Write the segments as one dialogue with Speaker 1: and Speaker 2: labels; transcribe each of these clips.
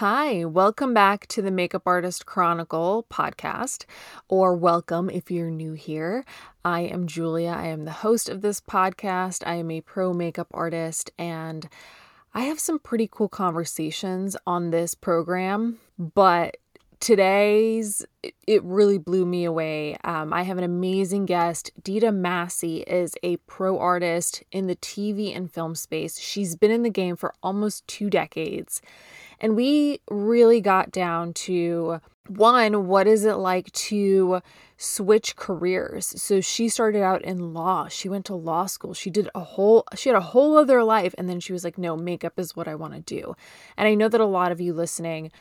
Speaker 1: Hi, welcome back to the Makeup Artist Chronicle podcast, or welcome if you're new here. I am Juliya. I am the host of this podcast. I am a pro makeup artist, and I have some pretty cool conversations on this program, but today's it really blew me away um, i have an amazing guest Deida Massey is a pro artist in the tv and film space she's been in the game for almost two decades and we really got down to one, what is it like to switch careers? So she started out in law. She went to law school. She did a whole she had a whole other life and then she was like, "No, makeup is what I want to do." And I know that a lot of you listening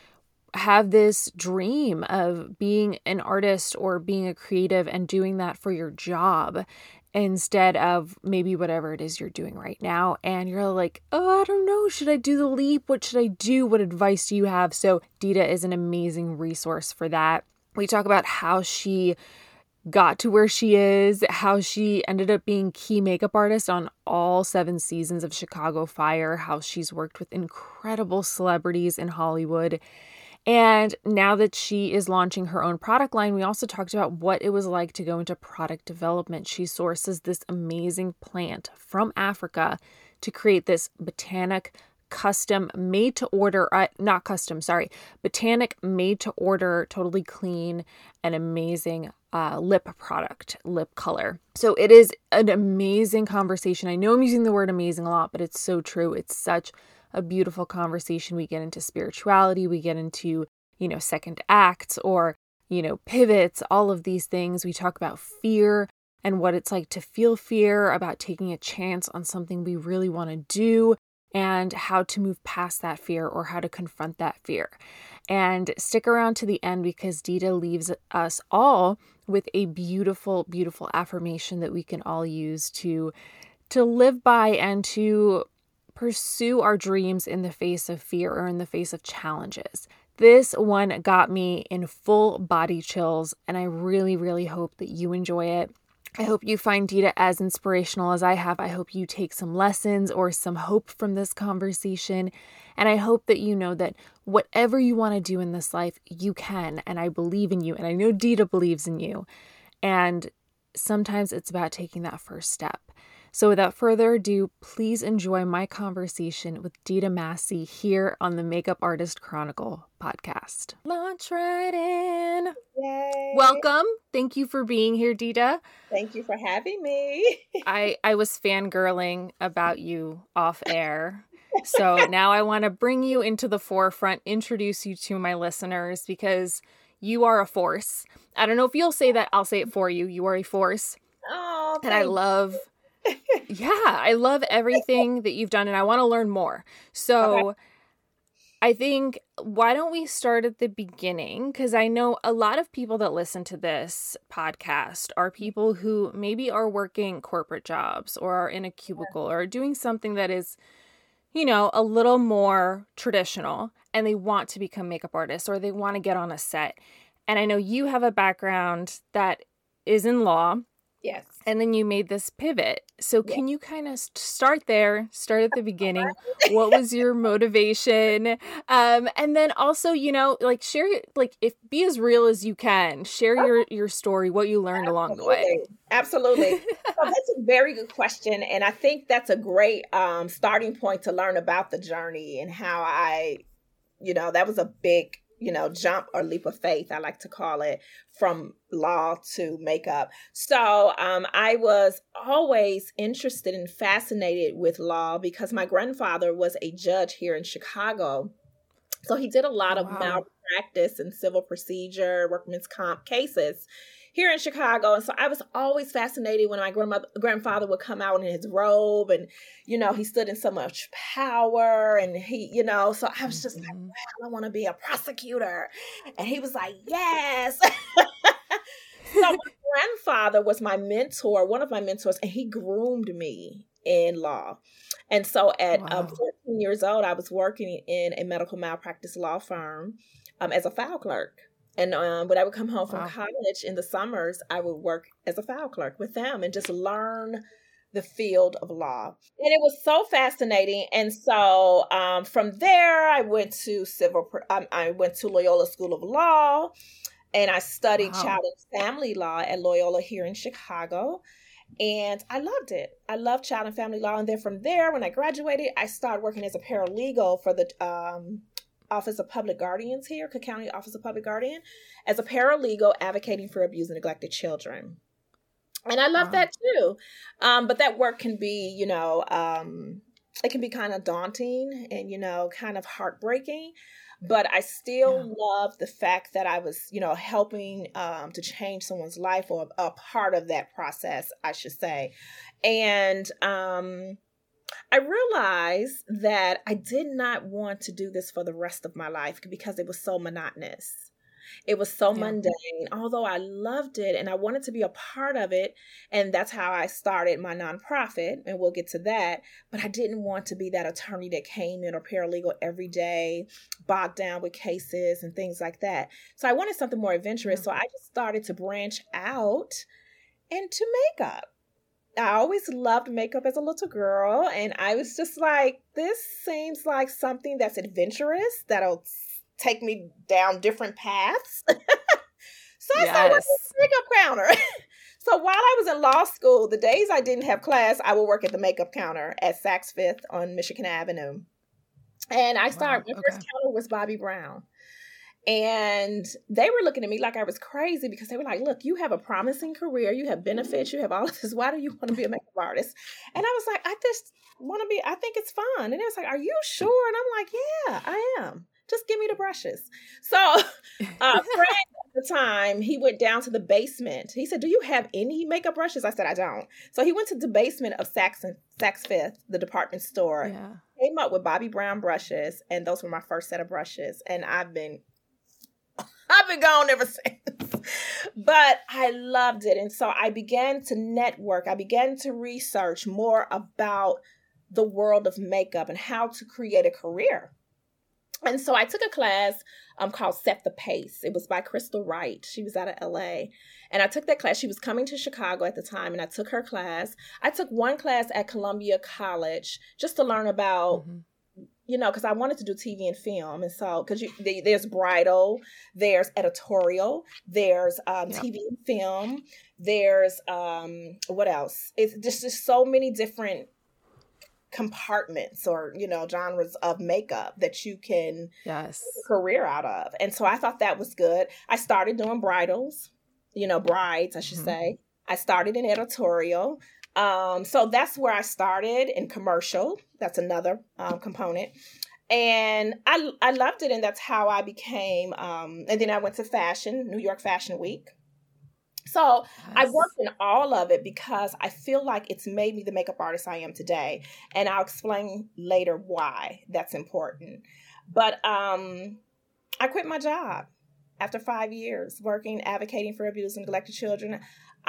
Speaker 1: have this dream of being an artist or being a creative and doing that for your job instead of maybe whatever it is you're doing right now. And you're like, oh, I don't know. Should I do the leap? What should I do? What advice do you have? So, Deida is an amazing resource for that. We talk about how she got to where she is, how she ended up being key makeup artist on all seven seasons of Chicago Fire, how she's worked with incredible celebrities in Hollywood and now that she is launching her own product line, we also talked about what it was like to go into product development. She sources this amazing plant from Africa to create this botanic custom made to order uh, not custom sorry botanic made to order totally clean and amazing uh, lip product lip color. So it is an amazing conversation. I know i'm using the word amazing a lot but it's so true. It's such a beautiful conversation. We get into spirituality, we get into, you know, second acts or, you know, pivots, all of these things. We talk about fear and what it's like to feel fear, about taking a chance on something we really want to do, and how to move past that fear or how to confront that fear. And stick around to the end because Deida leaves us all with a beautiful, beautiful affirmation that we can all use to to live by and to pursue our dreams in the face of fear or in the face of challenges. This one got me in full body chills, and I really, really hope that you enjoy it. I hope you find Deida as inspirational as I have. I hope you take some lessons or some hope from this conversation. And I hope that you know that whatever you want to do in this life, you can. And I believe in you. And I know Deida believes in you. And sometimes it's about taking that first step. So, without further ado, please enjoy my conversation with Deida Massey here on the Makeup Artist Chronicle podcast. Launch right in. Yay. Welcome. Thank you for being here, Deida.
Speaker 2: Thank you for having me.
Speaker 1: I, I was fangirling about you off air. So now I want to bring you into the forefront, introduce you to my listeners because you are a force. I don't know if you'll say that, I'll say it for you. You are a force.
Speaker 2: Oh,
Speaker 1: and I love yeah, I love everything that you've done and I want to learn more. So okay. I think why don't we start at the beginning? Because I know a lot of people that listen to this podcast are people who maybe are working corporate jobs or are in a cubicle or doing something that is, you know, a little more traditional and they want to become makeup artists or they want to get on a set. And I know you have a background that is in law
Speaker 2: Yes.
Speaker 1: And then you made this pivot. So can you kind of start there, start at the beginning? what was your motivation? Um, and then also, you know, like share like if be as real as you can. Share your your story, what you learned Absolutely. along the way.
Speaker 2: Absolutely. so that's a very good question and I think that's a great um starting point to learn about the journey and how I you know, that was a big you know, jump or leap of faith, I like to call it, from law to makeup. So um, I was always interested and fascinated with law because my grandfather was a judge here in Chicago. So he did a lot of wow. malpractice and civil procedure, workman's comp cases here in Chicago. And so I was always fascinated when my grandmother grandfather would come out in his robe and, you know, he stood in so much power and he, you know, so I was just like, mm-hmm. well, I want to be a prosecutor. And he was like, yes. so my grandfather was my mentor, one of my mentors, and he groomed me in law. And so at um, wow. um, 14 years old, I was working in a medical malpractice law firm um, as a file clerk. And um, when I would come home from wow. college in the summers, I would work as a file clerk with them and just learn the field of law. And it was so fascinating. And so um, from there, I went to civil, um, I went to Loyola School of Law and I studied wow. child and family law at Loyola here in Chicago. And I loved it. I loved child and family law. And then from there, when I graduated, I started working as a paralegal for the um, Office of Public Guardians here, Cook County Office of Public Guardian, as a paralegal advocating for abused and neglected children and I love wow. that too. Um, but that work can be, you know, um, it can be kind of daunting and you know, kind of heartbreaking. But I still yeah. love the fact that I was, you know, helping um, to change someone's life or a part of that process, I should say. And um, I realized that I did not want to do this for the rest of my life because it was so monotonous. It was so yeah. mundane, although I loved it and I wanted to be a part of it. And that's how I started my nonprofit, and we'll get to that. But I didn't want to be that attorney that came in or paralegal every day, bogged down with cases and things like that. So I wanted something more adventurous. So I just started to branch out into makeup. I always loved makeup as a little girl, and I was just like, this seems like something that's adventurous that'll take me down different paths. so I yes. started working at the makeup counter. so while I was in law school, the days I didn't have class, I would work at the makeup counter at Saks Fifth on Michigan Avenue. And I started, wow. my okay. first counter was Bobbi Brown. And they were looking at me like I was crazy because they were like, Look, you have a promising career, you have benefits, you have all of this. Why do you want to be a makeup artist? And I was like, I just want to be, I think it's fun. And it was like, Are you sure? And I'm like, Yeah, I am just give me the brushes. So, uh, Fred at the time, he went down to the basement. He said, Do you have any makeup brushes? I said, I don't. So he went to the basement of and, Saks Fifth, the department store, yeah. came up with Bobbi Brown brushes, and those were my first set of brushes. And I've been I've been gone ever since. but I loved it. And so I began to network. I began to research more about the world of makeup and how to create a career and so I took a class um, called Set the Pace. It was by Crystal Wright. She was out of LA. And I took that class. She was coming to Chicago at the time, and I took her class. I took one class at Columbia College just to learn about. Mm-hmm you know, because I wanted to do TV and film, and so because there's bridal, there's editorial, there's um, TV and film, there's um, what else? It's just just so many different compartments or you know genres of makeup that you can
Speaker 1: yes.
Speaker 2: career out of and so i thought that was good. I started doing bridals you know brides i should mm-hmm. say. I started in editorial um, so that's where i started in commercial that's another um, component and I, I loved it and that's how i became um, and then i went to fashion new york fashion week so yes. I worked in all of it because I feel like it's made me the makeup artist I am today. And I'll explain later why that's important. But um, I quit my job after five years working, advocating for abused and neglected children.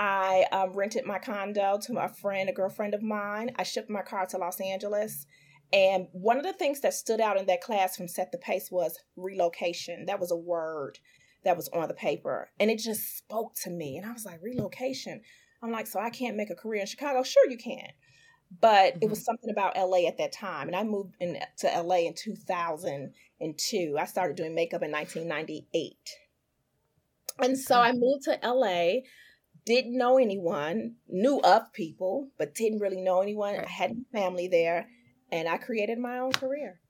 Speaker 2: I um, rented my condo to a friend, a girlfriend of mine. I shipped my car to Los Angeles. And one of the things that stood out in that class from Set the Pace was relocation. That was a word that was on the paper. And it just spoke to me. And I was like, relocation. I'm like, so I can't make a career in Chicago? Sure, you can. But mm-hmm. it was something about LA at that time. And I moved in, to LA in 2002. I started doing makeup in 1998. And so I moved to LA, didn't know anyone, knew of people, but didn't really know anyone. I had family there, and I created my own career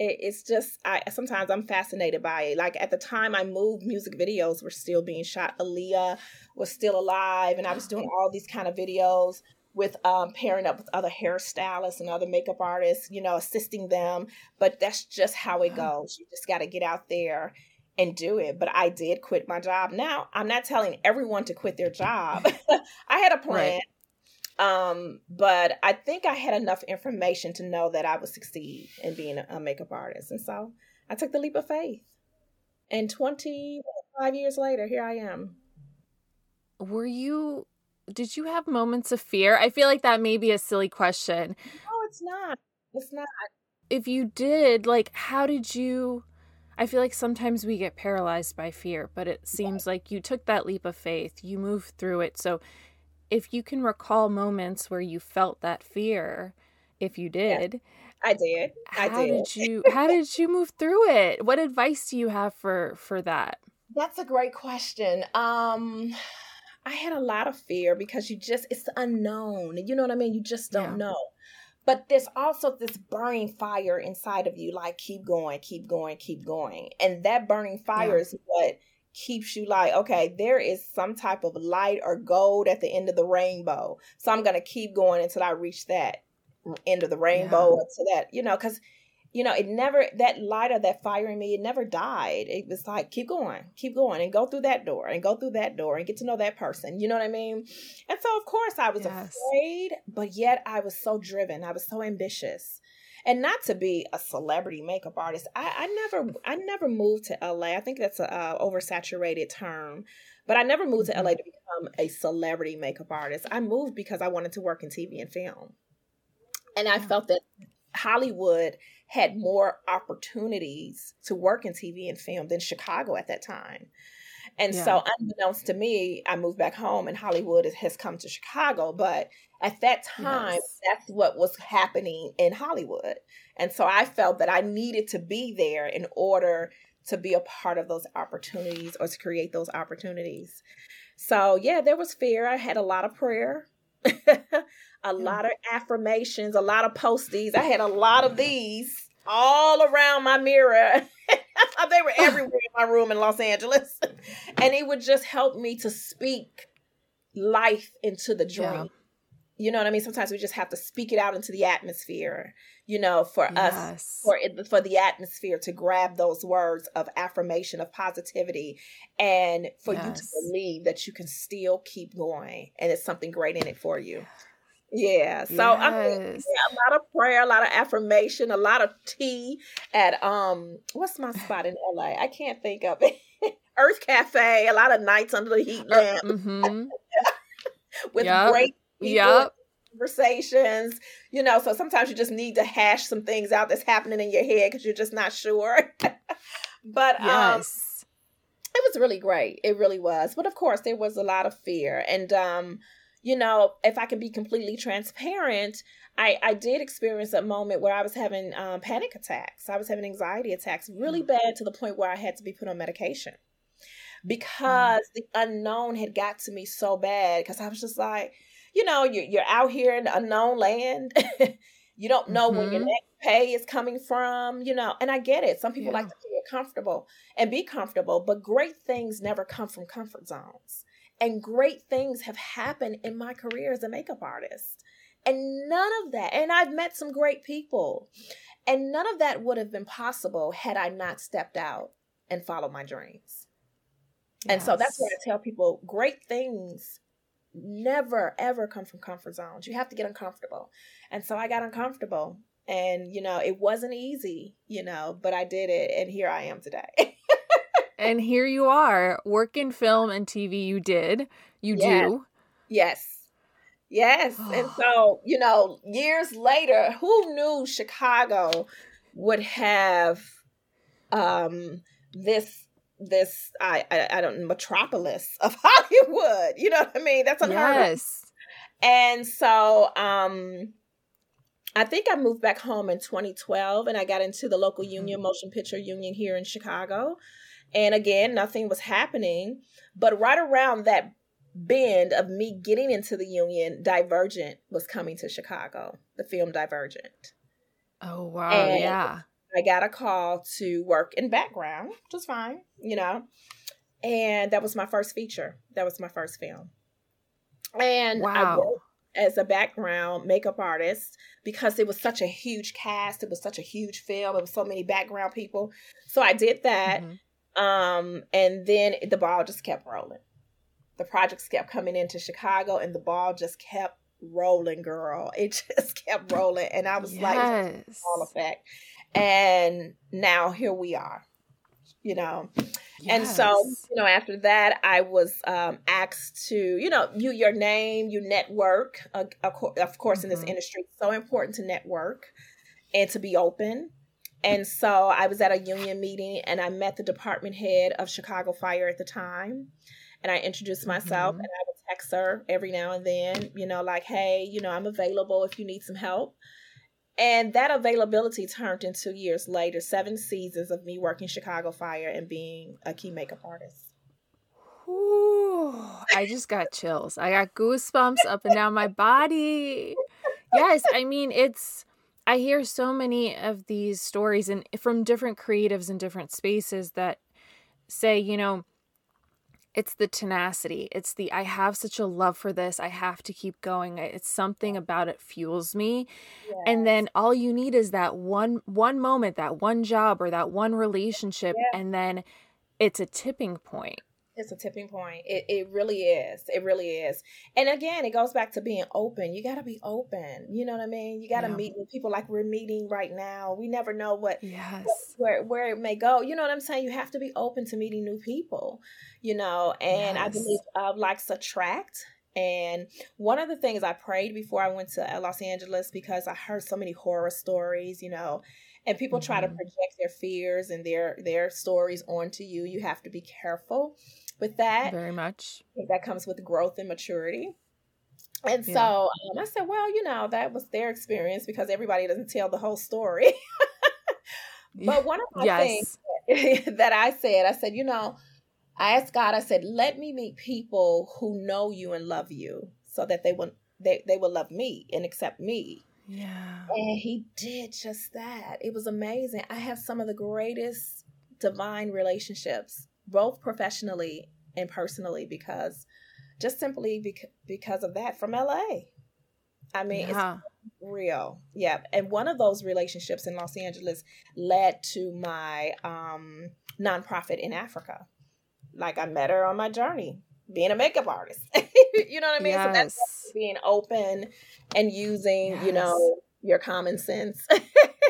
Speaker 2: it's just I sometimes I'm fascinated by it. Like at the time I moved, music videos were still being shot. Aaliyah was still alive, and I was doing all these kind of videos with um, pairing up with other hairstylists and other makeup artists, you know, assisting them. But that's just how it goes. You just got to get out there and do it. But I did quit my job. Now I'm not telling everyone to quit their job. I had a plan. Right. Um, but I think I had enough information to know that I would succeed in being a, makeup artist. And so I took the leap of faith. And 25 years later, here I am.
Speaker 1: Were you, did you have moments of fear? I feel like that may be a silly question.
Speaker 2: No, it's not. It's not.
Speaker 1: If you did, like, how did you? I feel like sometimes we get paralyzed by fear, but it seems like you took that leap of faith, you moved through it. So if you can recall moments where you felt that fear, if you did,
Speaker 2: yes, I did. I
Speaker 1: how
Speaker 2: did.
Speaker 1: did you how did you move through it? What advice do you have for for that?
Speaker 2: That's a great question. Um I had a lot of fear because you just it's unknown. You know what I mean? You just don't yeah. know. But there's also this burning fire inside of you, like keep going, keep going, keep going. And that burning fire yeah. is what keeps you like, okay, there is some type of light or gold at the end of the rainbow. So I'm gonna keep going until I reach that end of the rainbow yeah. to that, you know, because you know, it never that light or that fire in me, it never died. It was like, keep going, keep going, and go through that door and go through that door and get to know that person. You know what I mean? And so of course I was yes. afraid, but yet I was so driven. I was so ambitious. And not to be a celebrity makeup artist. I, I never I never moved to LA. I think that's a uh, oversaturated term. But I never moved to LA mm-hmm. to become a celebrity makeup artist. I moved because I wanted to work in TV and film. And I felt that Hollywood had more opportunities to work in TV and film than Chicago at that time. And yeah. so, unbeknownst to me, I moved back home and Hollywood has come to Chicago. But at that time, yes. that's what was happening in Hollywood. And so I felt that I needed to be there in order to be a part of those opportunities or to create those opportunities. So, yeah, there was fear. I had a lot of prayer. a lot of affirmations, a lot of posties. I had a lot of these all around my mirror. they were everywhere in my room in Los Angeles. And it would just help me to speak life into the dream. Yeah. You know what I mean? Sometimes we just have to speak it out into the atmosphere, you know, for yes. us, for it, for the atmosphere to grab those words of affirmation, of positivity, and for yes. you to believe that you can still keep going and it's something great in it for you. Yeah. So yes. I mean, yeah, a lot of prayer, a lot of affirmation, a lot of tea at um what's my spot in LA? I can't think of it. Earth Cafe, a lot of nights under the heat lamp. Mm-hmm. With yep. great people, yep. conversations. You know, so sometimes you just need to hash some things out that's happening in your head because you're just not sure. but um, yes. um it was really great. It really was. But of course there was a lot of fear. And um you know, if I can be completely transparent, I, I did experience a moment where I was having um, panic attacks. I was having anxiety attacks really mm. bad to the point where I had to be put on medication because mm. the unknown had got to me so bad. Because I was just like, you know, you're, you're out here in the unknown land. you don't know mm-hmm. where your mm-hmm. next pay is coming from, you know, and I get it. Some people yeah. like to feel comfortable and be comfortable, but great things never come from comfort zones. And great things have happened in my career as a makeup artist. And none of that, and I've met some great people, and none of that would have been possible had I not stepped out and followed my dreams. Yes. And so that's why I tell people great things never ever come from comfort zones. You have to get uncomfortable. And so I got uncomfortable. And, you know, it wasn't easy, you know, but I did it. And here I am today.
Speaker 1: and here you are, work in film and TV. You did, you yes. do.
Speaker 2: Yes. Yes. and so, you know, years later, who knew Chicago would have um this this I, I I, don't metropolis of Hollywood. You know what I mean? That's unheard yes. Of. And so um I think I moved back home in 2012 and I got into the local union, mm-hmm. motion picture union here in Chicago. And again, nothing was happening. But right around that bend of me getting into the union, Divergent was coming to Chicago, the film Divergent.
Speaker 1: Oh, wow. And yeah.
Speaker 2: I got a call to work in background, which was fine, you know. And that was my first feature. That was my first film. And wow. I worked as a background makeup artist because it was such a huge cast. It was such a huge film. It was so many background people. So I did that. Mm-hmm. Um, and then the ball just kept rolling. The projects kept coming into Chicago, and the ball just kept rolling, girl. It just kept rolling, and I was yes. like, all effect. And now here we are, you know. Yes. And so, you know, after that, I was um, asked to, you know, you your name, you network. Uh, of course, mm-hmm. in this mm-hmm. industry, so important to network and to be open and so I was at a union meeting and I met the department head of Chicago Fire at the time. And I introduced myself mm-hmm. and I would text her every now and then, you know, like, hey, you know, I'm available if you need some help. And that availability turned into years later, seven seasons of me working Chicago Fire and being a key makeup artist.
Speaker 1: Ooh, I just got chills. I got goosebumps up and down my body. Yes, I mean, it's I hear so many of these stories and from different creatives in different spaces that say, you know, it's the tenacity. It's the I have such a love for this. I have to keep going. It's something about it fuels me. Yes. And then all you need is that one one moment, that one job or that one relationship and then it's a tipping point
Speaker 2: it's a tipping point. It it really is. It really is. And again, it goes back to being open. You got to be open. You know what I mean? You got to yeah. meet with people like we're meeting right now. We never know what
Speaker 1: yes
Speaker 2: where where it may go. You know what I'm saying? You have to be open to meeting new people. You know, and yes. I believe uh, likes attract. And one of the things I prayed before I went to uh, Los Angeles because I heard so many horror stories. You know and people mm-hmm. try to mm-hmm. project their fears and their their stories onto you you have to be careful with that.
Speaker 1: Very much.
Speaker 2: that comes with growth and maturity. And so um, I said, well, you know, that was their experience because everybody doesn't tell the whole story. but one of my yes. things that I said, I said, you know, I asked God, I said, let me meet people who know you and love you so that they will they, they will love me and accept me.
Speaker 1: Yeah.
Speaker 2: And he did just that. It was amazing. I have some of the greatest divine relationships both professionally and personally because just simply bec- because of that from LA. I mean, yeah. it's real. Yeah. And one of those relationships in Los Angeles led to my um, nonprofit in Africa. Like I met her on my journey being a makeup artist. you know what I mean? Yes. So that's being open and using, yes. you know, your common sense.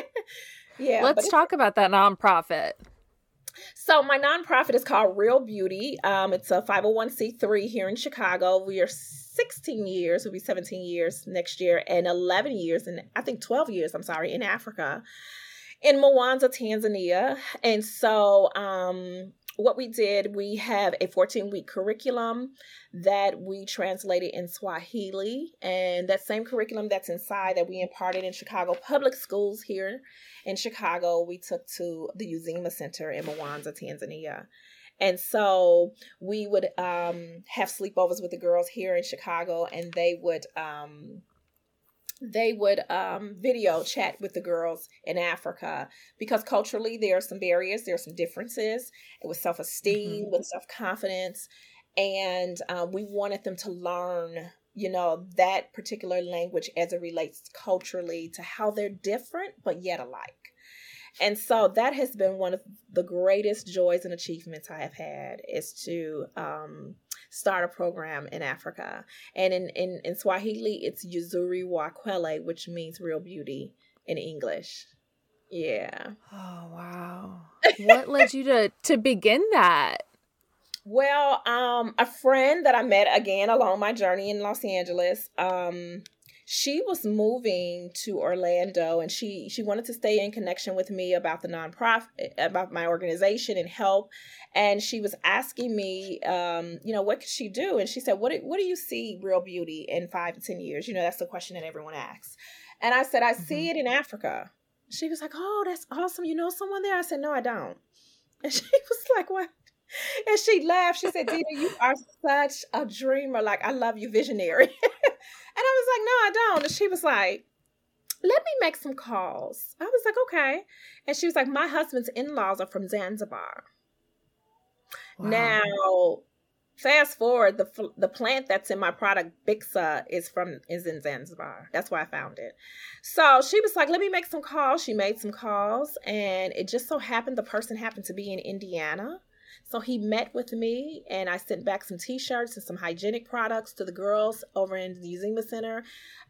Speaker 1: yeah. Let's talk about that nonprofit.
Speaker 2: So my nonprofit is called Reel Beauty. Um, it's a 501c3 here in Chicago. We are 16 years, we'll be 17 years next year, and 11 years, and I think 12 years, I'm sorry, in Africa, in Mwanza, Tanzania. And so um, what we did, we have a 14 week curriculum that we translated in Swahili. And that same curriculum that's inside that we imparted in Chicago public schools here in Chicago, we took to the Uzima Center in Mwanza, Tanzania. And so we would um, have sleepovers with the girls here in Chicago, and they would um, they would um, video chat with the girls in Africa because culturally there are some barriers, there are some differences with self esteem, mm-hmm. with self confidence, and um, we wanted them to learn, you know, that particular language as it relates culturally to how they're different but yet alike. And so that has been one of the greatest joys and achievements I have had is to um, start a program in Africa. And in, in, in Swahili, it's Uzuri wa Kweli, which means real beauty in English. Yeah.
Speaker 1: Oh, wow. What led you to, to begin that?
Speaker 2: Well, um, a friend that I met again along my journey in Los Angeles, um, she was moving to Orlando and she she wanted to stay in connection with me about the nonprofit about my organization and help. And she was asking me um, you know what could she do? And she said what do, what do you see Reel Beauty in 5 to 10 years? You know that's the question that everyone asks. And I said I mm-hmm. see it in Africa. She was like oh that's awesome. You know someone there? I said no I don't. And she was like what? And she laughed. She said, Dina, you are such a dreamer. Like, I love you, visionary. And I was like, no, I don't. And she was like, let me make some calls. I was like, okay. And she was like, my husband's in laws are from Zanzibar. Wow. Now, fast forward, the the plant that's in my product, Bixa, is from is in Zanzibar. That's where I found it. So she was like, let me make some calls. She made some calls, and it just so happened the person happened to be in Indiana. So he met with me and I sent back some t-shirts and some hygienic products to the girls over in the Uzima Center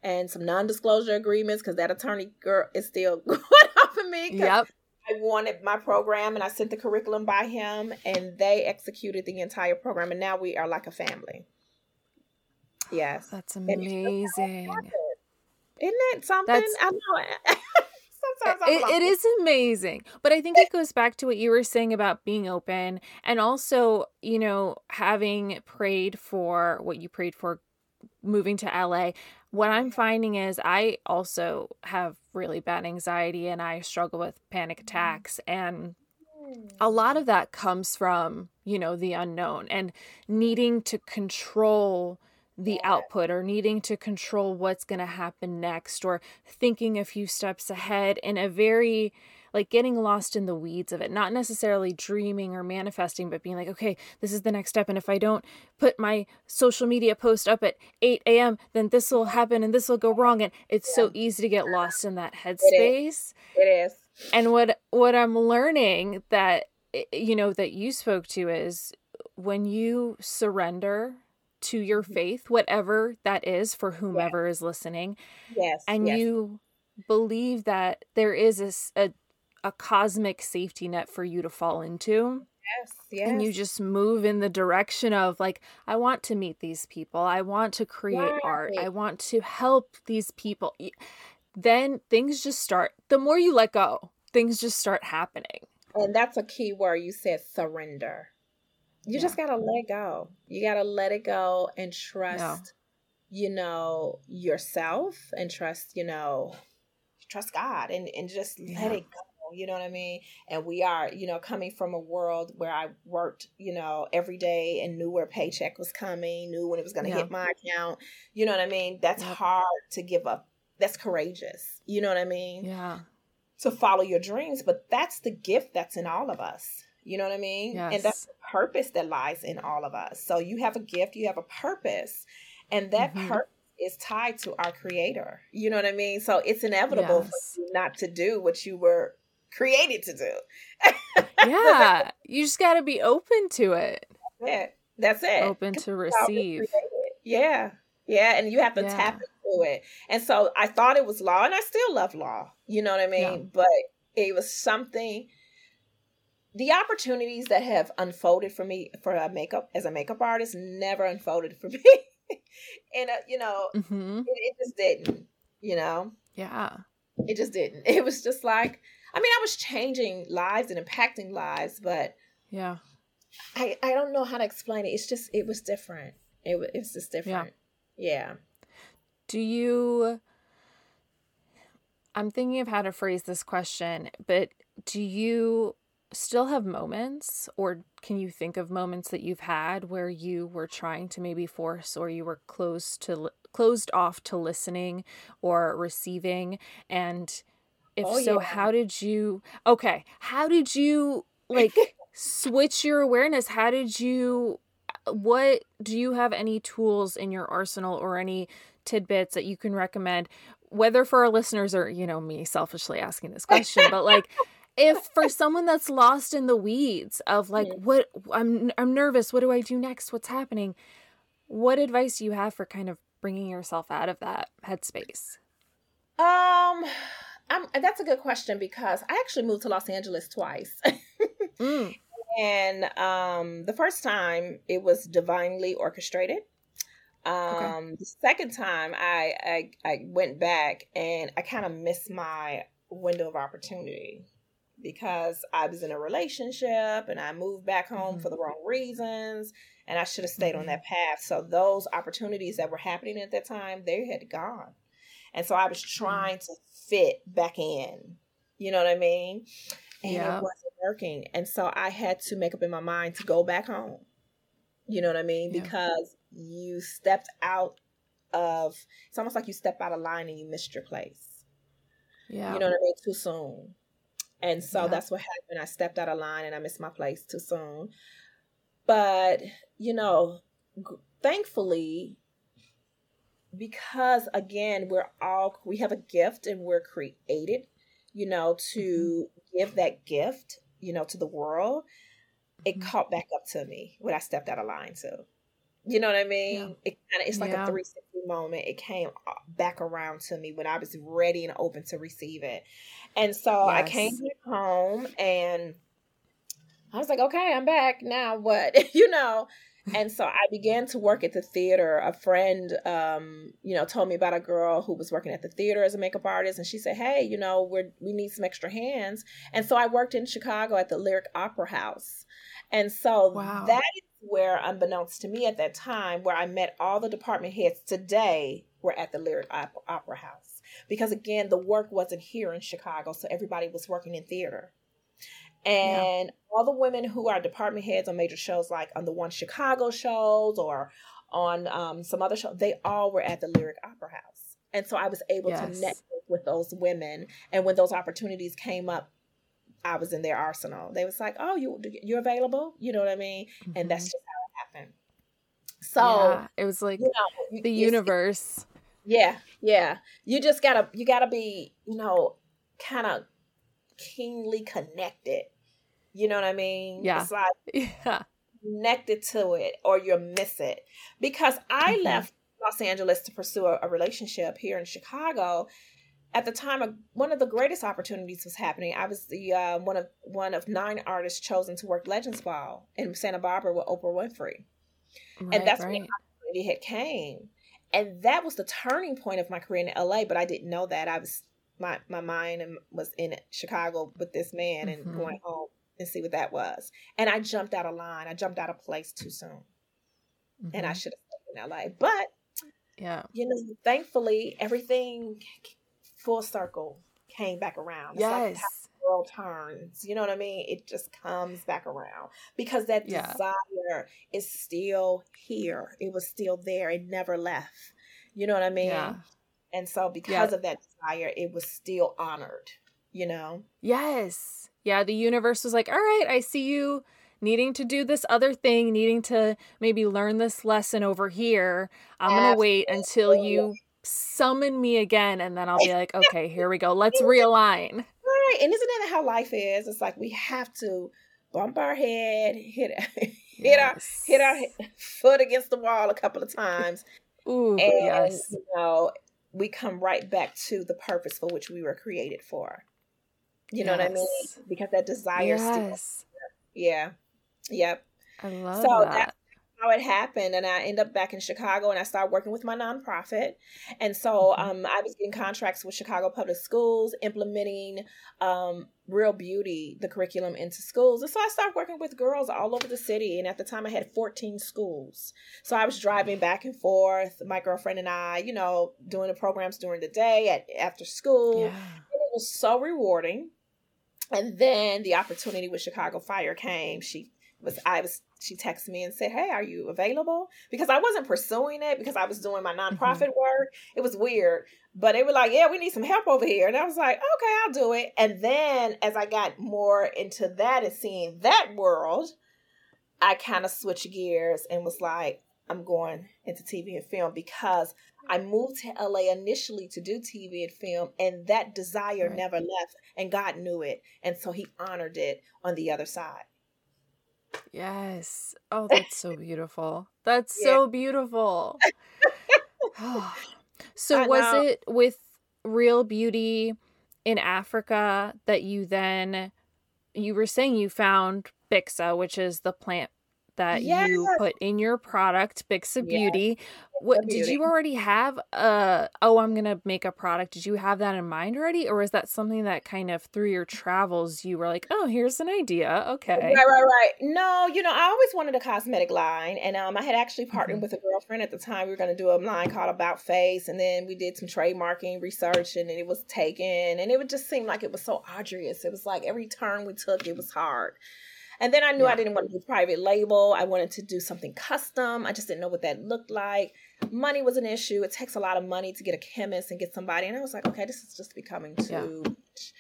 Speaker 2: and some non-disclosure agreements because that attorney girl is still going off of me.
Speaker 1: Yep.
Speaker 2: I wanted my program and I sent the curriculum by him and they executed the entire program and now we are like a family. Yes.
Speaker 1: That's amazing.
Speaker 2: Isn't that something? That's... I know. Sometimes
Speaker 1: it, it is amazing. But I think it goes back to what you were saying about being open and also, you know, having prayed for what you prayed for moving to LA. What I'm finding is I also have really bad anxiety and I struggle with panic
Speaker 2: Mm-hmm.
Speaker 1: attacks and a lot of that comes from, you know, the unknown and needing to control the
Speaker 2: Yeah.
Speaker 1: output or needing to control what's going to happen next or thinking a few steps ahead in a very like getting lost in the weeds of it not necessarily dreaming or manifesting but being like okay this is the next step and if i don't put my social media post up at 8 a.m then this will happen and this will go wrong and it's so easy to get lost in that headspace
Speaker 2: It is.
Speaker 1: and what what i'm learning that eh, you know that you spoke to is when you surrender to your
Speaker 2: Mhm.
Speaker 1: faith whatever that is for whomever is listening
Speaker 2: Yes.
Speaker 1: and
Speaker 2: yes.
Speaker 1: you believe that there is a a cosmic safety net for you to fall into
Speaker 2: Yes. Yes.
Speaker 1: and you just move in the direction of like i want to meet these people i want to create art i want to help these people then things just start the more you let go things just start happening
Speaker 2: And that's a key word you said surrender. You
Speaker 1: Yeah.
Speaker 2: just got to let go. You got to let it go and trust, you know, yourself and trust, you know, trust God and, and just let it go. You know what I mean? And we are, you know, coming from a world where I worked, you know, every day and knew where paycheck was coming, knew when it was going to
Speaker 1: Yeah.
Speaker 2: hit my account. You know what I mean? That's hard to give up. That's courageous. You know what I mean?
Speaker 1: yeah
Speaker 2: to follow your dreams, but that's the gift that's in all of us. You know what I mean? Yes. And that's the purpose that lies in all of us. So you have a gift, you have a purpose, and that
Speaker 1: Mhm.
Speaker 2: purpose is tied to our creator. You know what I mean? So it's inevitable
Speaker 1: Yes.
Speaker 2: not to do what you were created to do.
Speaker 1: yeah you just got to be open to it
Speaker 2: Yeah, that's it.
Speaker 1: open to receive.
Speaker 2: Yeah. Yeah. And you have to tap into it. And so I thought it was law, and I still love law. You know what I mean?
Speaker 1: Yeah.
Speaker 2: But it was something the opportunities that have unfolded for me for a makeup as a makeup artist never unfolded for me. and uh, you know,
Speaker 1: hmm
Speaker 2: it, it just didn't, you know.
Speaker 1: yeah
Speaker 2: It just didn't. It was just like I mean, I was changing lives and impacting lives, but
Speaker 1: yeah
Speaker 2: I I don't know how to explain it. It's just it was different. It was it's just different. Yeah.
Speaker 1: Do you I'm thinking of how to phrase this question, but do you still have moments or can you think of moments that you've had where you were trying to maybe force or you were closed to closed off to listening or receiving and if
Speaker 2: Oh,
Speaker 1: so
Speaker 2: yeah.
Speaker 1: how did you okay how did you like switch your awareness how did you uh, what do you have any tools in your arsenal or any tidbits that you can recommend whether for our listeners or you know me selfishly asking this question but like if for someone that's lost in the weeds of like
Speaker 2: Mhm.
Speaker 1: what I'm I'm nervous what do I do next what's happening what advice do you have for kind of bringing yourself out of that headspace
Speaker 2: Um I'm, that's a good question because I actually moved to Los Angeles twice.
Speaker 1: mm,
Speaker 2: and um the first time it was divinely orchestrated. Um the second time I I, I went back and I kind of missed my window of opportunity because I was in a relationship and I moved back home
Speaker 1: Mhm.
Speaker 2: for the wrong reasons and I should have stayed on
Speaker 1: Mhm.
Speaker 2: that path. So those opportunities that were happening at that time, they had gone. And so I was trying to fit back in. You know what I mean? And it wasn't working. And so I had to make up in my mind to go back home. You know what I mean? Because you stepped out of it's almost like you step out of line and you missed your place.
Speaker 1: yeah
Speaker 2: You know what I mean? Too soon. And so
Speaker 1: Yeah.
Speaker 2: that's what happened. I stepped out of line and I missed my place too soon. But, you know, g- thankfully, because again, we're all, we have a gift and we're created, you know, to give that gift, you know, to the world. It
Speaker 1: Mhm.
Speaker 2: caught back up to me when I stepped out of line too. You know what I mean? It kind of it's like
Speaker 1: Yeah.
Speaker 2: a 360 moment. It came uh, back around to me when I was ready and open to receive it. And so I came home and I was like, okay, I'm back. Now what? you know? and so I began to work at the theater. A friend, um, you know, told me about a girl who was working at the theater as a makeup artist, and she said, "Hey, you know, we we need some extra hands." And so I worked in Chicago at the Lyric Opera House, and so wow. that is where, unbeknownst to me at that time, where I met all the department heads today were at the Lyric Opera House because again, the work wasn't here in Chicago, so everybody was working in theater. And yeah. all the women who are department heads on major shows, like on the One Chicago shows or on um, some other show, they all were at the Lyric Opera House. And so I was able yes. to network with those women. And when those opportunities came up, I was in their arsenal. They was like, "Oh, you you're available," you know what I mean? Mm-hmm. And that's mm-hmm. just how it happened. So
Speaker 1: yeah, it was like you know, the universe.
Speaker 2: Yeah, yeah. You just gotta you gotta be you know kind of keenly connected. You know what I mean?
Speaker 1: Yeah.
Speaker 2: It's like yeah. connected to it or you miss it. Because I mm-hmm. left Los Angeles to pursue a, a, relationship here in Chicago. At the time, one of the greatest opportunities was happening. I was the uh, one of one of nine artists chosen to work Legends Ball in Santa Barbara with Oprah Winfrey, right, and that's right. when the opportunity had came, and that was the turning point of my career in LA. But I didn't know that I was my my mind was in Chicago with this man and mm-hmm. going home and see what that was. And I jumped out of line. I jumped out of place too soon, mm-hmm. and I mm-hmm. should have stayed in LA. But
Speaker 1: yeah,
Speaker 2: you know, thankfully everything full circle came back around. It's
Speaker 1: yes. Like
Speaker 2: world turns. You know what I mean? It just comes back around because that yeah. desire is still here. It was still there. It never left. You know what I mean?
Speaker 1: Yeah.
Speaker 2: And so because yeah. of that desire, it was still honored, you know?
Speaker 1: Yes. Yeah, the universe was like, all right, I see you needing to do this other thing, needing to maybe learn this lesson over here. I'm going to wait until you summon me again and then I'll be like, okay, here we go. Let's realign.
Speaker 2: Right. And isn't that how life is? It's like we have to bump our head, hit hit yes. our hit our foot against the wall a couple of times.
Speaker 1: Ooh, and, yes.
Speaker 2: You know, we come right back to the purpose for which we were created for. You know yes. what I mean? Because that desire yes. Yeah. Yep.
Speaker 1: I love so that
Speaker 2: how it happened and i end up back in chicago and i started working with my nonprofit. And so mm-hmm. um, i was getting contracts with chicago public schools implementing um, Reel Beauty the curriculum into schools. And so i started working with girls all over the city and at the time i had 14 schools. So i was driving back and forth my girlfriend and i you know doing the programs during the day at after school.
Speaker 1: Yeah.
Speaker 2: it was so rewarding. And then the opportunity with chicago fire came. She was I was she texted me and said, "Hey, are you available?" Because I wasn't pursuing it because I was doing my mm-hmm. nonprofit mm-hmm. work. It was weird, but they were like, "Yeah, we need some help over here," and I was like, "Okay, I'll do it." And then as I got more into that and seeing that world, I kind of switched gears and was like, "I'm going into TV and film because." I moved to LA initially to do TV and film, and that desire right. never left, and God knew it. And so He honored it on the other side.
Speaker 1: Yes. Oh, that's so beautiful. That's yeah. so beautiful. Ah. so was it with Reel Beauty in Africa that you then you were saying you found Bixa, which is the plant that yes. you put in your product, Bixa Beauty. Yes. What did you already have? Uh oh, I'm gonna make a product. Did you have that in mind already, or is that something that kind of through your travels you were like, oh, here's an idea? Okay,
Speaker 2: right, right, right. No, you know, I always wanted a cosmetic line, and um, I had actually partnered mm-hmm. with a girlfriend at the time. We were gonna do a line called About Face, and then we did some trademarking research, and it was taken, and it would just seem like it was so arduous. It was like every turn we took, it was hard. And then I knew yeah. I didn't want to do private label. I wanted to do something custom. I just didn't know what that looked like. Money was an issue. It takes a lot of money to get a chemist and get somebody. And I was like, okay, this is just becoming too yeah. much.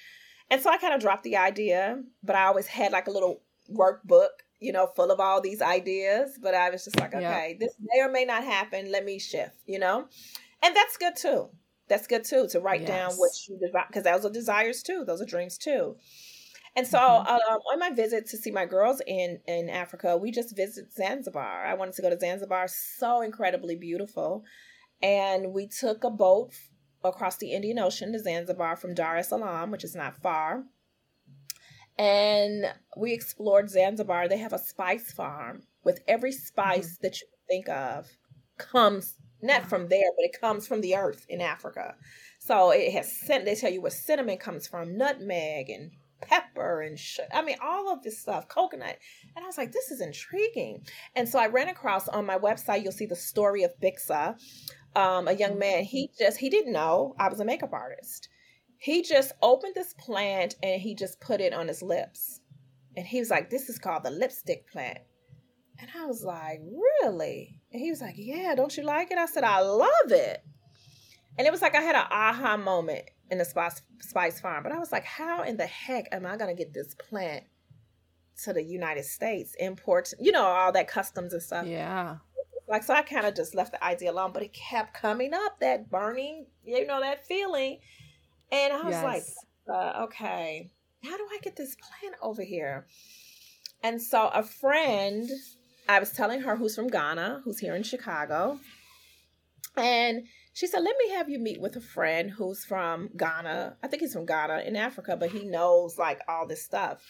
Speaker 2: And so I kind of dropped the idea, but I always had like a little workbook, you know, full of all these ideas. But I was just like, okay, yeah. this may or may not happen. Let me shift, you know? And that's good too. That's good too to write yes. down what you desire because those are desires too. Those are dreams too. And so mm-hmm. um, on my visit to see my girls in in Africa, we just visited Zanzibar. I wanted to go to Zanzibar, so incredibly beautiful, and we took a boat across the Indian Ocean to Zanzibar from Dar es Salaam, which is not far. And we explored Zanzibar. They have a spice farm with every spice mm-hmm. that you think of comes not from there, but it comes from the earth in Africa. So it has sent. They tell you where cinnamon comes from, nutmeg and pepper and sh- I mean all of this stuff, coconut. And I was like, this is intriguing. And so I ran across on my website. You'll see the story of Bixa, um, a young man. He just he didn't know I was a makeup artist. He just opened this plant and he just put it on his lips, and he was like, "This is called the lipstick plant." And I was like, "Really?" And he was like, Yeah, don't you like it? I said, I love it. And it was like I had an aha moment in the Spice, Spice Farm. But I was like, How in the heck am I going to get this plant to the United States? Import, you know, all that customs and stuff.
Speaker 1: Yeah.
Speaker 2: Like, so I kind of just left the idea alone, but it kept coming up that burning, you know, that feeling. And I was yes. like, uh, okay, how do I get this plant over here? And so a friend I was telling her who's from Ghana, who's here in Chicago. And she said, Let me have you meet with a friend who's from Ghana. I think he's from Ghana in Africa, but he knows like all this stuff.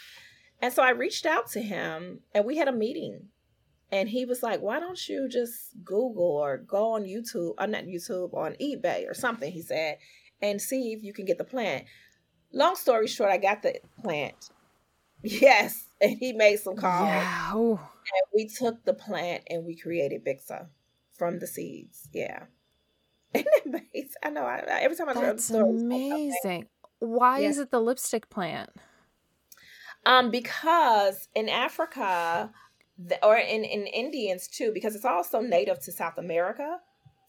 Speaker 2: And so I reached out to him and we had a meeting. And he was like, Why don't you just Google or go on YouTube, or uh, not YouTube, on eBay or something, he said, and see if you can get the plant. Long story short, I got the plant. Yes. And he made some calls. Yeah. And we took the plant and we created Bixa from the seeds. Yeah. I know. I, every time I
Speaker 1: tell the story, amazing. Why is it the lipstick plant?
Speaker 2: Um, because in Africa, the, or in in Indians too, because it's also native to South America,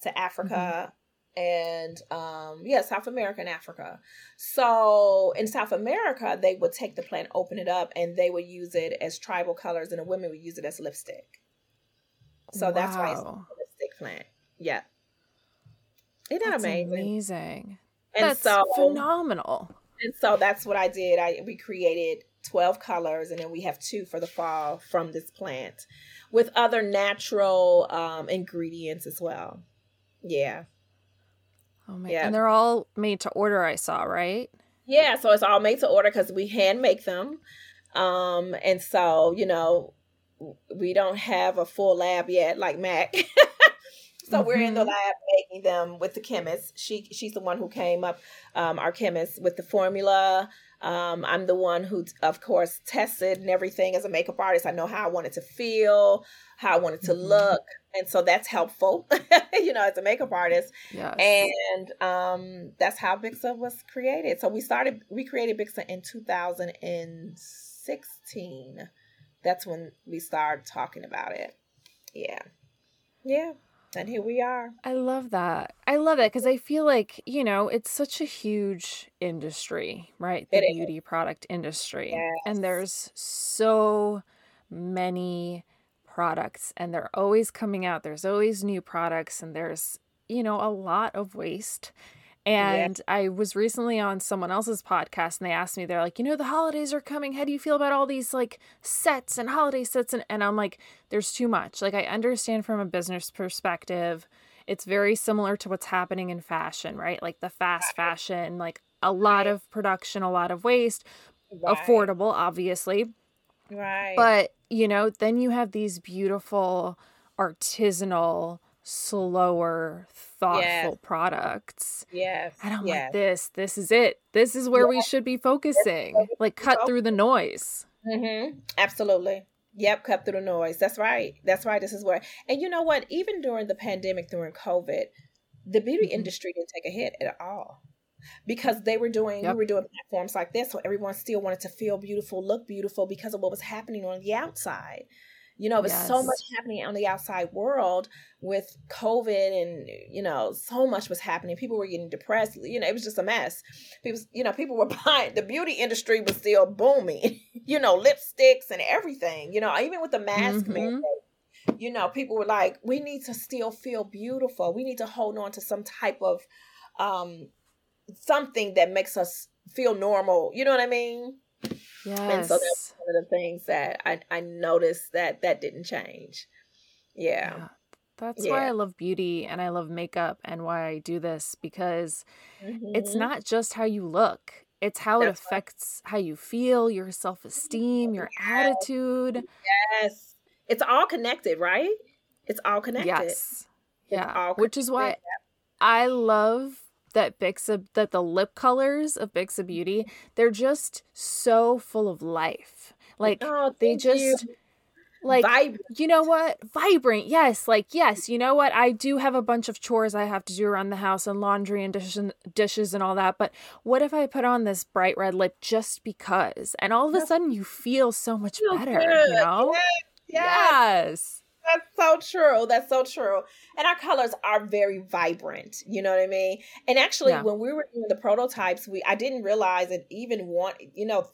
Speaker 2: to Africa, and um yeah south america and africa so in south america they would take the plant open it up and they would use it as tribal colors and the women would use it as lipstick so wow. that's why it's a lipstick plant yeah isn't that that's amazing
Speaker 1: amazing and that's so phenomenal
Speaker 2: and so that's what i did i we created 12 colors and then we have two for the fall from this plant with other natural um, ingredients as well yeah
Speaker 1: Oh man. Yeah. And they're all made to order, I saw, right?
Speaker 2: Yeah, so it's all made to order because we hand make them. Um, and so, you know, we don't have a full lab yet like Mac. so mm-hmm. we're in the mm-hmm. lab making them with the chemist. She she's the one who came up, um, our chemist, with the formula. Um, I'm the one who, of course, tested and everything as a makeup artist. I know how I wanted it to feel, how I wanted it to mm-hmm. look and so that's helpful you know as a makeup artist yes. and um that's how bixa was created so we started we created bixa in 2016 that's when we started talking about it yeah yeah and here we are
Speaker 1: i love that i love it because i feel like you know it's such a huge industry right the it beauty is. product industry yes. and there's so many products and they're always coming out. There's always new products and there's, you know, a lot of waste. And yeah. I was recently on someone else's podcast and they asked me, they're like, you know, the holidays are coming. How do you feel about all these like sets and holiday sets? And, and I'm like, there's too much. Like, I understand from a business perspective, it's very similar to what's happening in fashion, right? Like the fast fashion, like a lot of production, a lot of waste, right. affordable, obviously.
Speaker 2: Right.
Speaker 1: But you know, then you have these beautiful artisanal, slower, thoughtful yes. products.
Speaker 2: Yes.
Speaker 1: And I'm
Speaker 2: yes.
Speaker 1: like, this, this is it. This is where yes. we should be focusing. Like, cut through the noise.
Speaker 2: Mm-hmm. Absolutely. Yep, cut through the noise. That's right. That's right. This is where, and you know what? Even during the pandemic, during COVID, the beauty mm-hmm. industry didn't take a hit at all because they were doing yep. we were doing platforms like this so everyone still wanted to feel beautiful look beautiful because of what was happening on the outside you know, there's yes. so much happening on the outside world with COVID and, you know, so much was happening. People were getting depressed. You know, it was just a mess. People, you know, people were buying, the beauty industry was still booming, you know, lipsticks and everything, you know, even with the mask mm-hmm. mandate you know, people were like, we need to still feel beautiful. We need to hold on to some type of um something that makes us feel normal. You know what I mean?
Speaker 1: Yes. And
Speaker 2: so that's one of the things that I, I noticed that that didn't change. Yeah. yeah.
Speaker 1: That's yeah. why I love beauty and I love makeup and why I do this because mm-hmm. it's not just how you look. It's how that's it affects right. how you feel, your self esteem, your yes. attitude.
Speaker 2: Yes it's all connected, right? It's all connected.
Speaker 1: Yes. Yeah. Which is why I love that Bixa that the lip colors of Bixa Beauty, they're just so full of life. Like oh, they just you. like vibrant. you know what? Vibrant. Yes, like yes, you know what? I do have a bunch of chores I have to do around the house and laundry and dishes, dishes and all that, but what if I put on this bright red lip just because? And all of a sudden you feel so much better, good. you know?
Speaker 2: Yes. yes. yes. That's so true. That's so true. And our colors are very vibrant. You know what I mean? And actually, yeah. when we were doing the prototypes, we I didn't realize and even want. You know,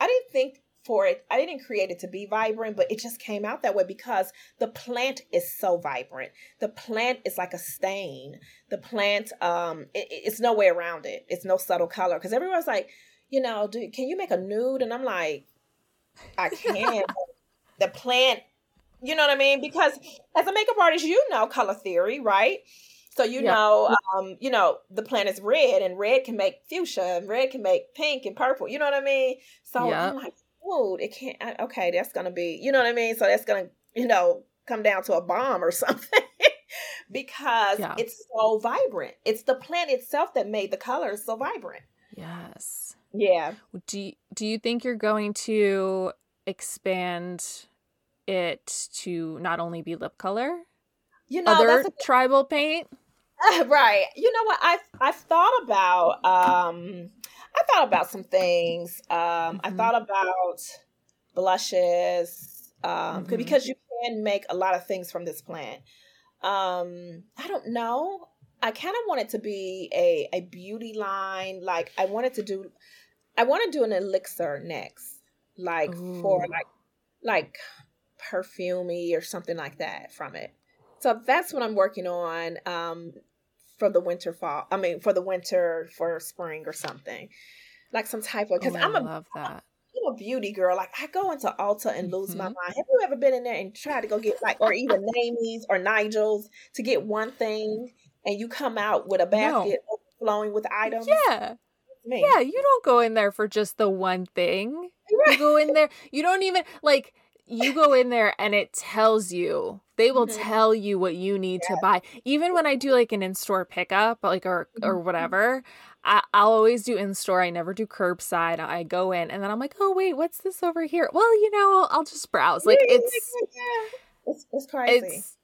Speaker 2: I didn't think for it. I didn't create it to be vibrant, but it just came out that way because the plant is so vibrant. The plant is like a stain. The plant, um, it, it's no way around it. It's no subtle color because everyone's like, you know, do can you make a nude? And I'm like, I can't. the plant you know what I mean? Because as a makeup artist, you know color theory, right? So you yeah. know, um, you know, the plant is red, and red can make fuchsia, and red can make pink and purple. You know what I mean? So yeah. I'm like, oh, it can't. Okay, that's gonna be. You know what I mean? So that's gonna, you know, come down to a bomb or something. because yeah. it's so vibrant. It's the plant itself that made the colors so vibrant.
Speaker 1: Yes.
Speaker 2: Yeah.
Speaker 1: Do you, do you think you're going to expand it to not only be lip color, you know, other a, tribal paint.
Speaker 2: right. You know what? I I thought about um I thought about some things. Um mm-hmm. I thought about blushes um mm-hmm. because you can make a lot of things from this plant. Um I don't know. I kind of want it to be a a beauty line. Like I wanted to do I want to do an elixir next. Like Ooh. for like like perfumey or something like that from it. So that's what I'm working on um, for the winter fall. I mean, for the winter, for spring or something, like some type of. Because oh, I'm a love that. I'm a beauty girl. Like I go into Ulta and lose mm-hmm. my mind. Have you ever been in there and tried to go get like, or even Namies or Nigel's to get one thing, and you come out with a basket no. overflowing with items?
Speaker 1: Yeah. Yeah, you don't go in there for just the one thing. Right. You go in there, you don't even like you go in there and it tells you they will mm-hmm. tell you what you need yeah. to buy even when i do like an in-store pickup like or or mm-hmm. whatever I, will always do in-store i never do curbside i go in and then i'm like oh wait what's this over here well you know i'll just browse like it's
Speaker 2: it's, it's crazy it's,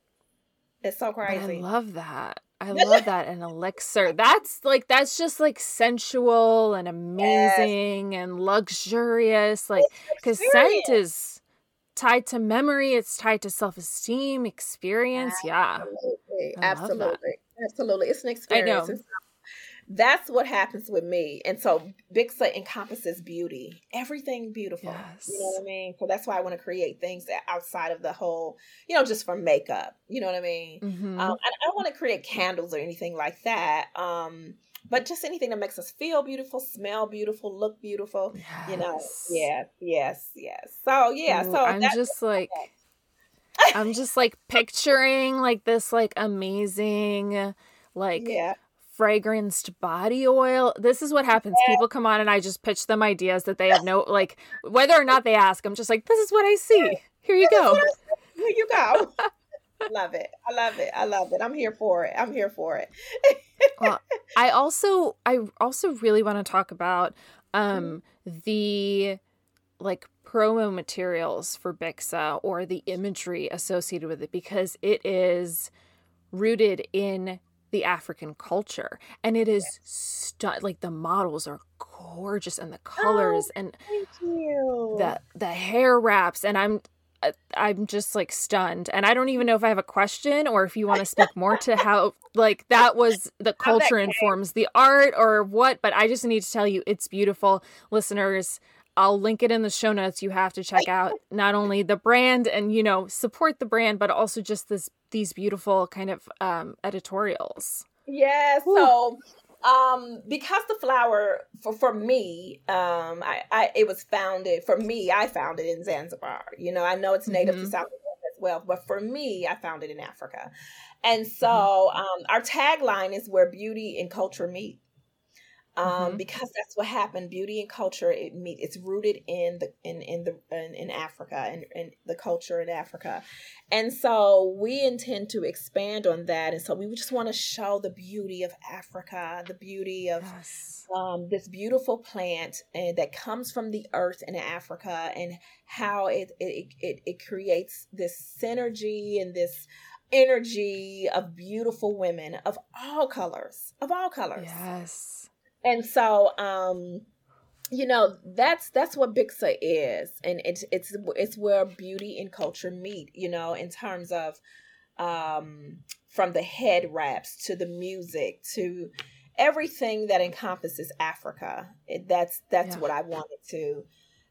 Speaker 2: it's so crazy
Speaker 1: i love that I love that an elixir. That's like that's just like sensual and amazing yes. and luxurious. Like because scent is tied to memory it's tied to self-esteem experience
Speaker 2: absolutely. yeah absolutely absolutely it's an experience I know. that's what happens with me and so bixa encompasses beauty everything beautiful yes. you know what i mean so that's why i want to create things outside of the whole you know just for makeup you know what i mean mm-hmm. um, I, I don't want to create candles or anything like that um but just anything that makes us feel beautiful, smell beautiful, look beautiful. Yes. You know, yes, yes, yes. So yeah, so
Speaker 1: I'm just like I'm just like picturing like this like amazing like yeah. fragranced body oil. This is what happens. Yeah. People come on and I just pitch them ideas that they have no like whether or not they ask, I'm just like, this is what I see. Here you go.
Speaker 2: Here you go. Love it. I love it. I love it. I'm here for it. I'm here for it.
Speaker 1: well, I also I also really want to talk about um the like promo materials for Bixa or the imagery associated with it because it is rooted in the African culture and it is stu- like the models are gorgeous and the colors oh, and the the hair wraps and I'm I'm just like stunned. And I don't even know if I have a question or if you want to speak more to how like that was the culture informs the art or what, but I just need to tell you it's beautiful. Listeners, I'll link it in the show notes. You have to check out not only the brand and you know support the brand, but also just this these beautiful kind of um editorials.
Speaker 2: Yeah, so um, because the flower for for me, um, I, I it was founded for me. I found it in Zanzibar. You know, I know it's native mm-hmm. to South America as well, but for me, I found it in Africa. And so, mm-hmm. um, our tagline is where beauty and culture meet. Um, mm-hmm. because that's what happened. Beauty and culture it meet it's rooted in the in in the in, in Africa and in, in the culture in Africa, and so we intend to expand on that. And so we just want to show the beauty of Africa, the beauty of yes. um, this beautiful plant and that comes from the earth in Africa, and how it it it, it creates this synergy and this energy of beautiful women of all colors of all colors
Speaker 1: yes
Speaker 2: and so um you know that's that's what bixa is. And it's it's it's where beauty and culture meet you know in terms of um from the head wraps to the music to everything that encompasses africa. It, that's that's yeah. what i wanted to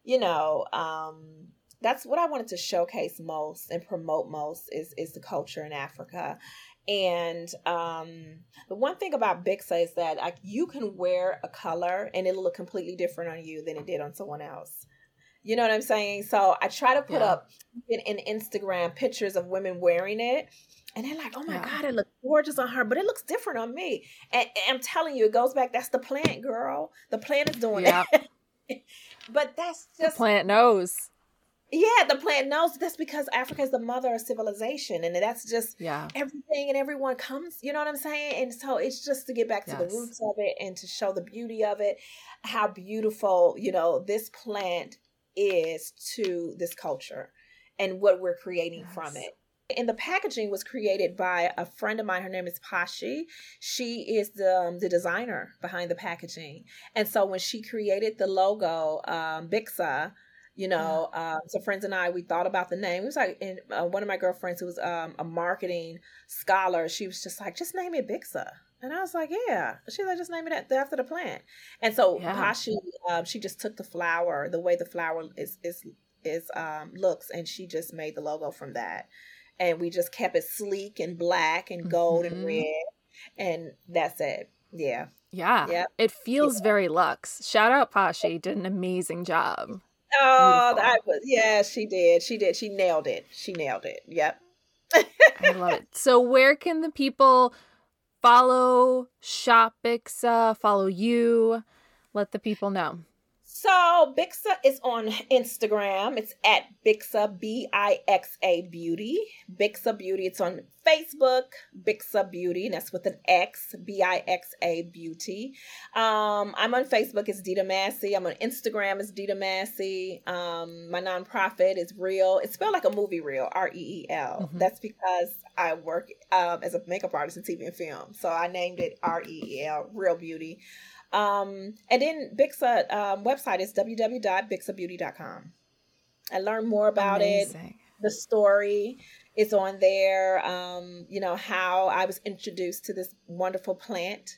Speaker 2: you know um that's what i wanted to showcase most and promote most is is the culture in africa and um, the one thing about Bixa is that like you can wear a color and it'll look completely different on you than it did on someone else. You know what I'm saying? So I try to put yeah. up in, in, Instagram pictures of women wearing it. And they're like, oh my yeah. God, it looks gorgeous on her, but it looks different on me. And, and, I'm telling you, it goes back. That's the plant, girl. The plant is doing yeah. it. but that's just.
Speaker 1: The plant knows.
Speaker 2: Yeah, the plant knows that's because Africa is the mother of civilization, and that's just
Speaker 1: yeah.
Speaker 2: everything and everyone comes. You know what I'm saying? And so it's just to get back to yes. the roots of it and to show the beauty of it, how beautiful you know this plant is to this culture, and what we're creating yes. from it. And the packaging was created by a friend of mine. Her name is Pashi. She is the um, the designer behind the packaging, and so when she created the logo, um, Bixa you know yeah. um, so friends and i we thought about the name it was like and uh, one of my girlfriends who was um, a marketing scholar she was just like just name it bixa and i was like yeah she's like just name it after the plant and so yeah. Pashi, um, she just took the flower the way the flower is is is um, looks and she just made the logo from that and we just kept it sleek and black and gold mm-hmm. and red and that's it yeah
Speaker 1: yeah.
Speaker 2: yeah.
Speaker 1: It feels yeah. very luxe. Shout out Pashi, did an amazing job.
Speaker 2: Oh, that was yeah, she did. She did. She nailed it. She nailed it. Yep.
Speaker 1: I love it. So where can the people follow Shop Bixa, follow you? Let the people know.
Speaker 2: So Bixa is on Instagram. It's at Bixa B I X A Beauty. Bixa Beauty. It's on Facebook. Bixa Beauty. And that's with an X. B I X A Beauty. Um, I'm on Facebook. It's Deida Massey. I'm on Instagram. It's Deida Massey. Um, my nonprofit is Reel. It's spelled like a movie Reel. R E E L. Mm-hmm. That's because I work um, as a makeup artist in TV and film. So I named it R E E L. Reel Beauty. Um, and then Bixa um, website is www.bixabeauty.com. I learned more about Amazing. it, the story is on there. Um, you know how I was introduced to this wonderful plant,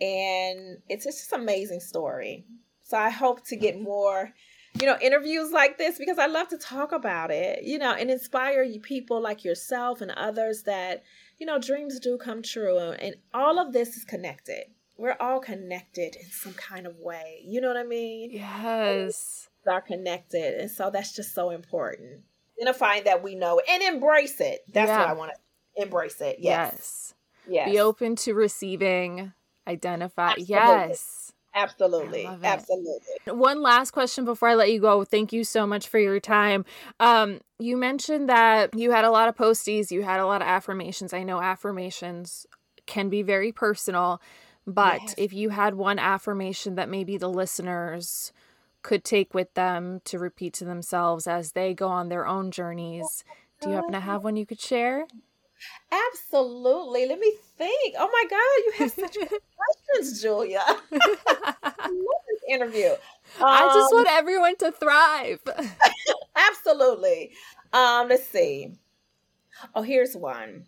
Speaker 2: and it's just an amazing story. So I hope to get more, you know, interviews like this because I love to talk about it, you know, and inspire you people like yourself and others that you know dreams do come true, and all of this is connected we're all connected in some kind of way. You know what I mean?
Speaker 1: Yes.
Speaker 2: We are connected. And so that's just so important. Identifying that we know and embrace it. That's yeah. what I want to embrace it. Yes. yes.
Speaker 1: Yes. Be open to receiving, identify. Absolutely. Yes.
Speaker 2: Absolutely. Absolutely.
Speaker 1: One last question before I let you go. Thank you so much for your time. Um, you mentioned that you had a lot of posties, you had a lot of affirmations. I know affirmations can be very personal. But yes. if you had one affirmation that maybe the listeners could take with them to repeat to themselves as they go on their own journeys, do you happen to have one you could share?
Speaker 2: Absolutely. Let me think. Oh my God, you have such good questions, Juliya. I love this interview. Um,
Speaker 1: I just um, want everyone to thrive.
Speaker 2: absolutely. Um, let's see. Oh, here's one.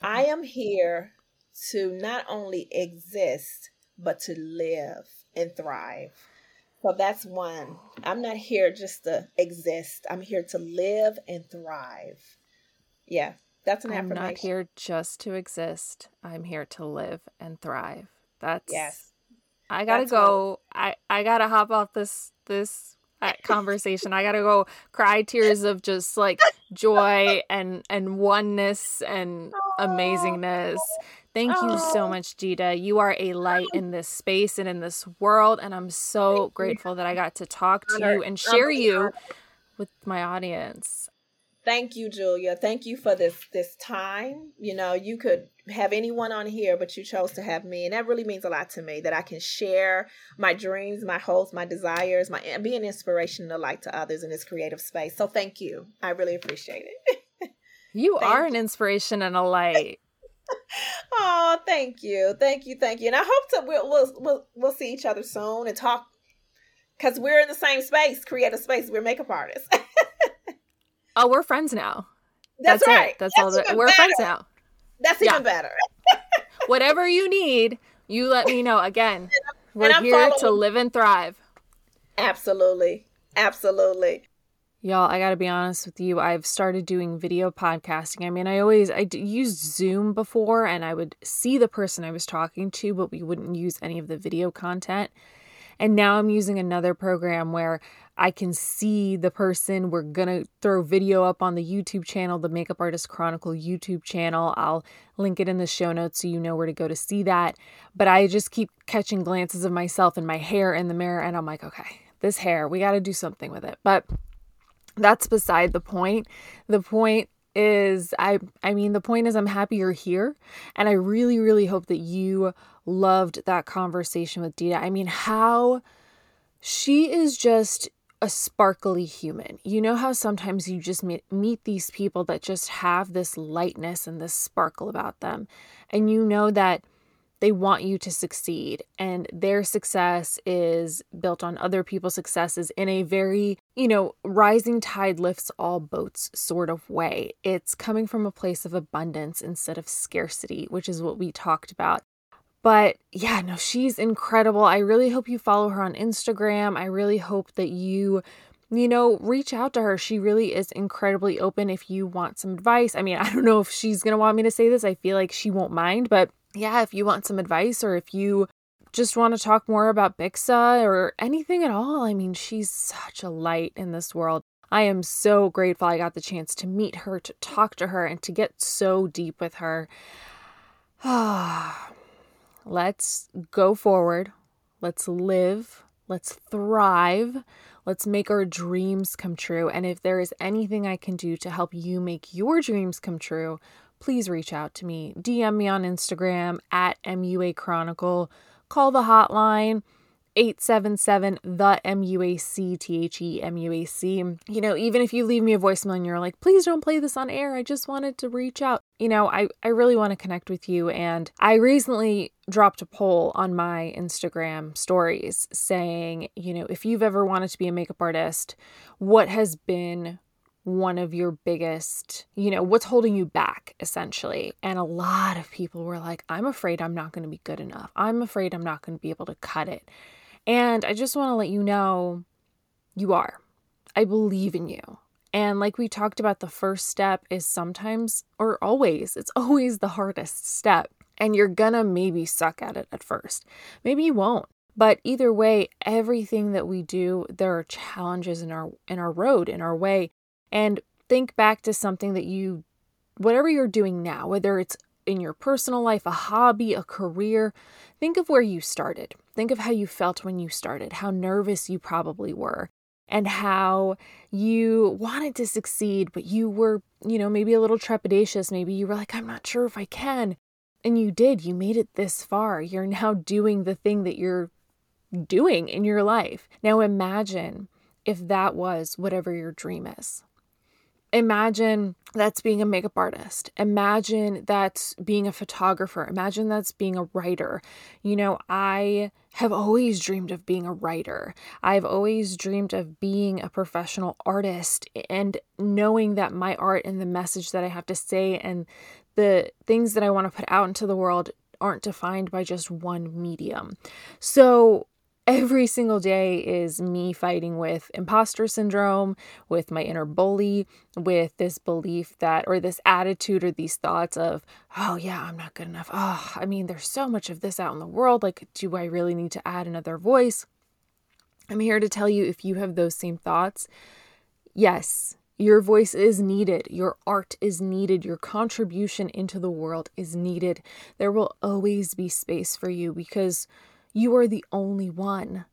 Speaker 2: I am here to not only exist, but to live and thrive. So that's one. I'm not here just to exist. I'm here to live and thrive. Yeah, that's an
Speaker 1: I'm
Speaker 2: affirmation.
Speaker 1: I'm not here just to exist. I'm here to live and thrive. That's
Speaker 2: yes.
Speaker 1: I gotta that's go. I I gotta hop off this this uh, conversation. I gotta go cry tears of just like joy and and oneness and oh. amazingness Thank you so oh. much, Deida. You are a light oh. in this space and in this world. And I'm so grateful that I got to talk to you and share you with my audience.
Speaker 2: Thank you, Juliya. Thank you for this this time. You know, you could have anyone on here, but you chose to have me, and that really means a lot to me. That I can share my dreams, my hopes, my desires, my be an inspiration to light to others in this creative space. So, thank you. I really appreciate it.
Speaker 1: you are you. an inspiration and a light.
Speaker 2: oh, thank you, thank you, thank you. And I hope to we'll we'll we'll, we'll see each other soon and talk because we're in the same space, creative space. We're makeup artists.
Speaker 1: Oh, we're friends now.
Speaker 2: That's, That's right. It.
Speaker 1: That's, That's all that we're better. friends now.
Speaker 2: That's yeah. even better.
Speaker 1: Whatever you need, you let me know. Again, we're here following. to live and thrive.
Speaker 2: Absolutely. Absolutely.
Speaker 1: Y'all, I got to be honest with you. I've started doing video podcasting. I mean, I always I used Zoom before and I would see the person I was talking to, but we wouldn't use any of the video content. And now I'm using another program where I can see the person. We're going to throw video up on the YouTube channel, the Makeup Artist Chronicle YouTube channel. I'll link it in the show notes so you know where to go to see that. But I just keep catching glances of myself and my hair in the mirror, and I'm like, okay, this hair, we got to do something with it. But that's beside the point. The point is I I mean the point is I'm happy you're here and I really really hope that you loved that conversation with Deida. I mean how she is just a sparkly human. You know how sometimes you just meet, meet these people that just have this lightness and this sparkle about them, and you know that they want you to succeed, and their success is built on other people's successes in a very, you know, rising tide lifts all boats sort of way. It's coming from a place of abundance instead of scarcity, which is what we talked about but yeah, no, she's incredible. I really hope you follow her on Instagram. I really hope that you, you know, reach out to her. She really is incredibly open if you want some advice. I mean, I don't know if she's going to want me to say this. I feel like she won't mind, but yeah, if you want some advice or if you just want to talk more about Bixa or anything at all, I mean, she's such a light in this world. I am so grateful I got the chance to meet her, to talk to her, and to get so deep with her. Ah. Let's go forward. Let's live. Let's thrive. Let's make our dreams come true. And if there is anything I can do to help you make your dreams come true, please reach out to me. DM me on Instagram at MUA Chronicle. Call the hotline 877 the MUAC, T H E M U A C. You know, even if you leave me a voicemail and you're like, please don't play this on air, I just wanted to reach out. You know, I, I really want to connect with you. And I recently dropped a poll on my Instagram stories saying, you know, if you've ever wanted to be a makeup artist, what has been one of your biggest, you know, what's holding you back essentially. And a lot of people were like, I'm afraid I'm not going to be good enough. I'm afraid I'm not going to be able to cut it. And I just want to let you know you are. I believe in you. And like we talked about, the first step is sometimes or always, it's always the hardest step. And you're gonna maybe suck at it at first. Maybe you won't. But either way, everything that we do, there are challenges in our in our road, in our way. And think back to something that you whatever you're doing now, whether it's in your personal life, a hobby, a career, think of where you started. Think of how you felt when you started, how nervous you probably were, and how you wanted to succeed, but you were, you know, maybe a little trepidatious. Maybe you were like, I'm not sure if I can. And you did. You made it this far. You're now doing the thing that you're doing in your life. Now imagine if that was whatever your dream is. Imagine that's being a makeup artist. Imagine that's being a photographer. Imagine that's being a writer. You know, I have always dreamed of being a writer. I've always dreamed of being a professional artist and knowing that my art and the message that I have to say and the things that I want to put out into the world aren't defined by just one medium. So, every single day is me fighting with imposter syndrome, with my inner bully, with this belief that, or this attitude, or these thoughts of, oh, yeah, I'm not good enough. Oh, I mean, there's so much of this out in the world. Like, do I really need to add another voice? I'm here to tell you if you have those same thoughts, yes, Your voice is needed. Your art is needed. Your contribution into the world is needed. There will always be space for you because you are the only one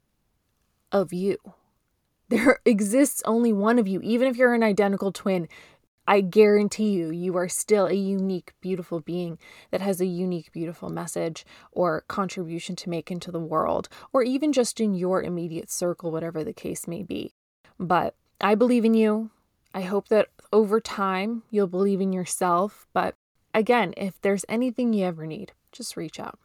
Speaker 1: of you. There exists only one of you. Even if you're an identical twin, I guarantee you, you are still a unique, beautiful being that has a unique, beautiful message or contribution to make into the world, or even just in your immediate circle, whatever the case may be. But I believe in you. I hope that over time you'll believe in yourself. But again, if there's anything you ever need, just reach out.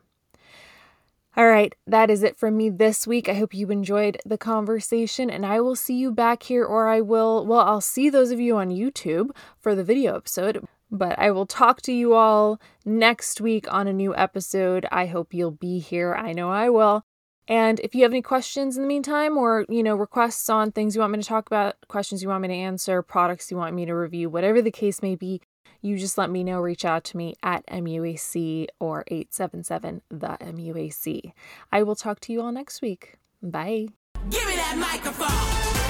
Speaker 1: All right, that is it from me this week. I hope you enjoyed the conversation, and I will see you back here, or I will, well, I'll see those of you on YouTube for the video episode, but I will talk to you all next week on a new episode. I hope you'll be here. I know I will. And if you have any questions in the meantime, or you know, requests on things you want me to talk about, questions you want me to answer, products you want me to review, whatever the case may be, you just let me know. Reach out to me at MUAC or 877 the MUAC. I will talk to you all next week. Bye. Give me that microphone.